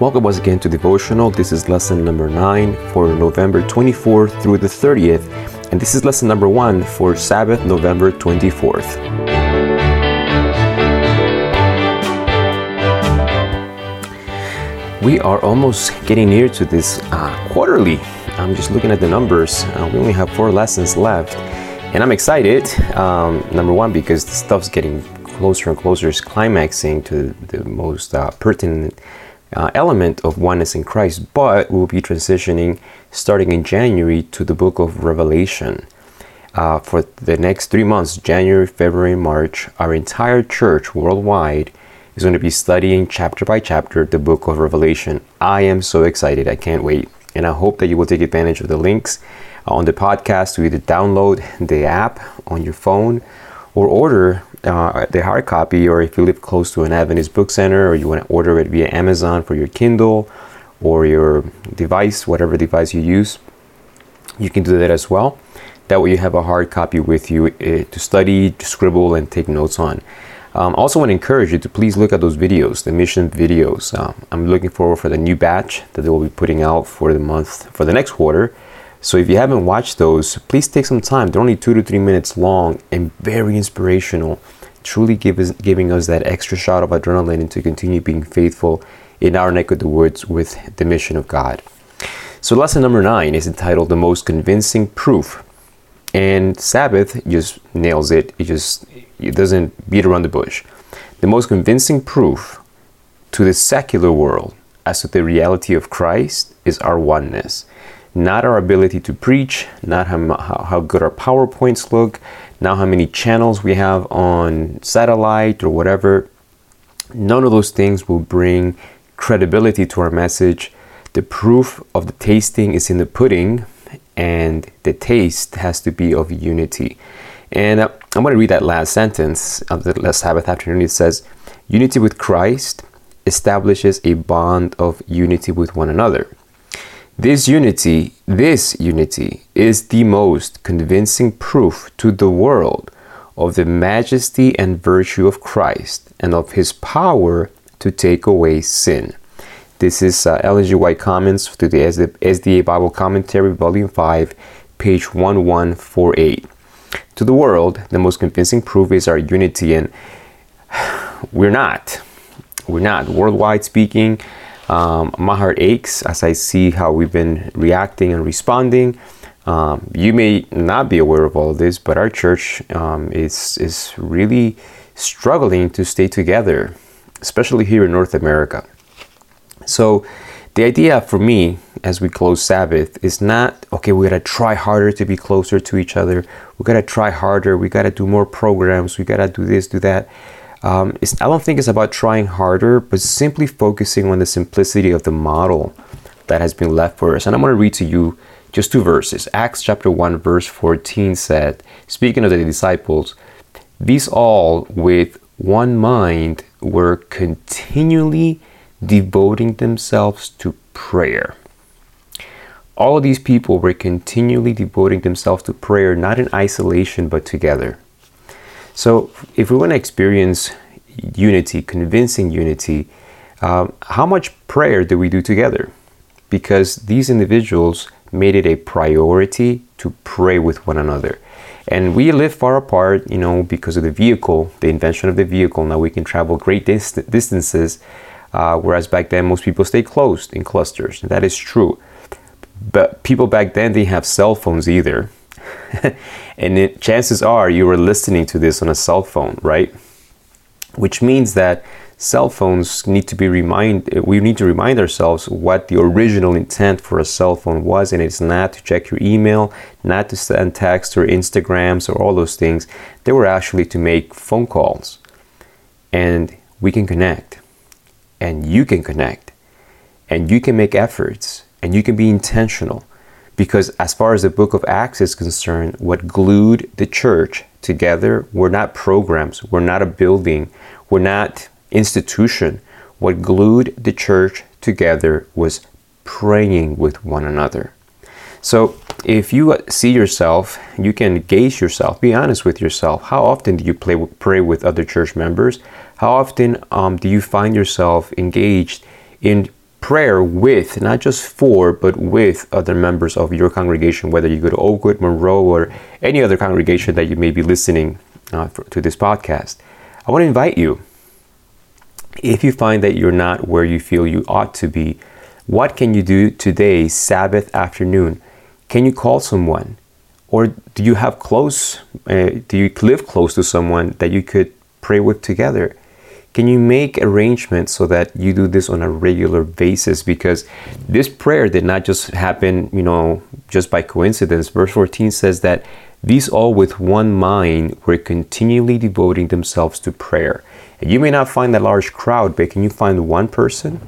Welcome once again to Devotional. This is lesson number 9 for November 24th through the 30th, and this is lesson number 1 for Sabbath, November 24th. We are almost getting near to this uh, quarterly. I'm just looking at the numbers. Uh, we only have four lessons left, and I'm excited. Um, number one, because the stuff's getting closer and closer, it's climaxing to the most uh, pertinent uh, element of oneness in Christ, but we'll be transitioning starting in January to the book of Revelation. Uh, for the next three months January, February, March our entire church worldwide is going to be studying chapter by chapter the book of Revelation. I am so excited, I can't wait. And I hope that you will take advantage of the links on the podcast to either download the app on your phone or order uh, the hard copy, or if you live close to an Adventist book center, or you want to order it via Amazon for your Kindle or your device, whatever device you use, you can do that as well. That way, you have a hard copy with you uh, to study, to scribble, and take notes on. Um, also, want to encourage you to please look at those videos, the mission videos. Uh, I'm looking forward for the new batch that they will be putting out for the month for the next quarter. So if you haven't watched those, please take some time. They're only two to three minutes long and very inspirational, truly give us, giving us that extra shot of adrenaline to continue being faithful in our neck of the woods with the mission of God. So lesson number nine is entitled The Most Convincing Proof. And Sabbath just nails it. It just it doesn't beat around the bush. The most convincing proof to the secular world as to the reality of Christ is our oneness not our ability to preach, not how, how good our PowerPoints look, not how many channels we have on satellite or whatever. None of those things will bring credibility to our message. The proof of the tasting is in the pudding, and the taste has to be of unity. And uh, I'm going to read that last sentence of the last Sabbath afternoon. It says, Unity with Christ establishes a bond of unity with one another. This unity, this unity is the most convincing proof to the world of the majesty and virtue of Christ and of his power to take away sin. This is uh, Ellen. White comments to the SDA Bible Commentary, Volume 5, page 1148. To the world, the most convincing proof is our unity, and we're not. We're not. Worldwide speaking, um, my heart aches as I see how we've been reacting and responding. Um, you may not be aware of all of this, but our church um, is is really struggling to stay together, especially here in North America. So, the idea for me as we close Sabbath is not okay. We gotta try harder to be closer to each other. We gotta try harder. We gotta do more programs. We gotta do this, do that. Um, I don't think it's about trying harder, but simply focusing on the simplicity of the model that has been left for us. And I'm going to read to you just two verses. Acts chapter 1, verse 14 said, speaking of the disciples, these all with one mind were continually devoting themselves to prayer. All of these people were continually devoting themselves to prayer, not in isolation, but together. So, if we want to experience unity, convincing unity, um, how much prayer do we do together? Because these individuals made it a priority to pray with one another. And we live far apart, you know, because of the vehicle, the invention of the vehicle. Now we can travel great dist- distances, uh, whereas back then most people stay closed in clusters. That is true. But people back then didn't have cell phones either. and it, chances are you were listening to this on a cell phone, right? Which means that cell phones need to be remind we need to remind ourselves what the original intent for a cell phone was and it's not to check your email not to send text or instagrams or all those things. They were actually to make phone calls. And we can connect. And you can connect. And you can make efforts. And you can be intentional because, as far as the book of Acts is concerned, what glued the church together were not programs, we're not a building, we're not institution. What glued the church together was praying with one another. So, if you see yourself, you can gauge yourself, be honest with yourself. How often do you play, pray with other church members? How often um, do you find yourself engaged in prayer with, not just for, but with other members of your congregation, whether you go to Oakwood, Monroe, or any other congregation that you may be listening uh, for, to this podcast. I want to invite you, if you find that you're not where you feel you ought to be, what can you do today, Sabbath afternoon? Can you call someone? Or do you have close, uh, do you live close to someone that you could pray with together? Can you make arrangements so that you do this on a regular basis? Because this prayer did not just happen, you know, just by coincidence. Verse 14 says that these all with one mind were continually devoting themselves to prayer. And you may not find a large crowd, but can you find one person?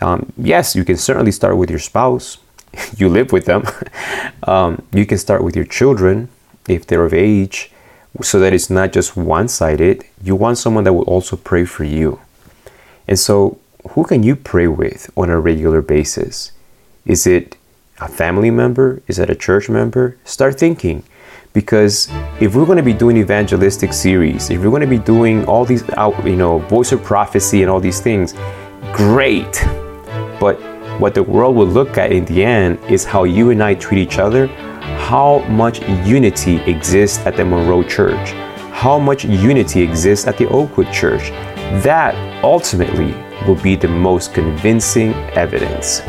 Um, yes, you can certainly start with your spouse. you live with them. um, you can start with your children if they're of age so that it's not just one sided. You want someone that will also pray for you. And so, who can you pray with on a regular basis? Is it a family member? Is it a church member? Start thinking. Because if we're going to be doing evangelistic series, if we're going to be doing all these out, you know, voice of prophecy and all these things, great. But what the world will look at in the end is how you and I treat each other how much unity exists at the Monroe Church, how much unity exists at the Oakwood Church. That ultimately will be the most convincing evidence.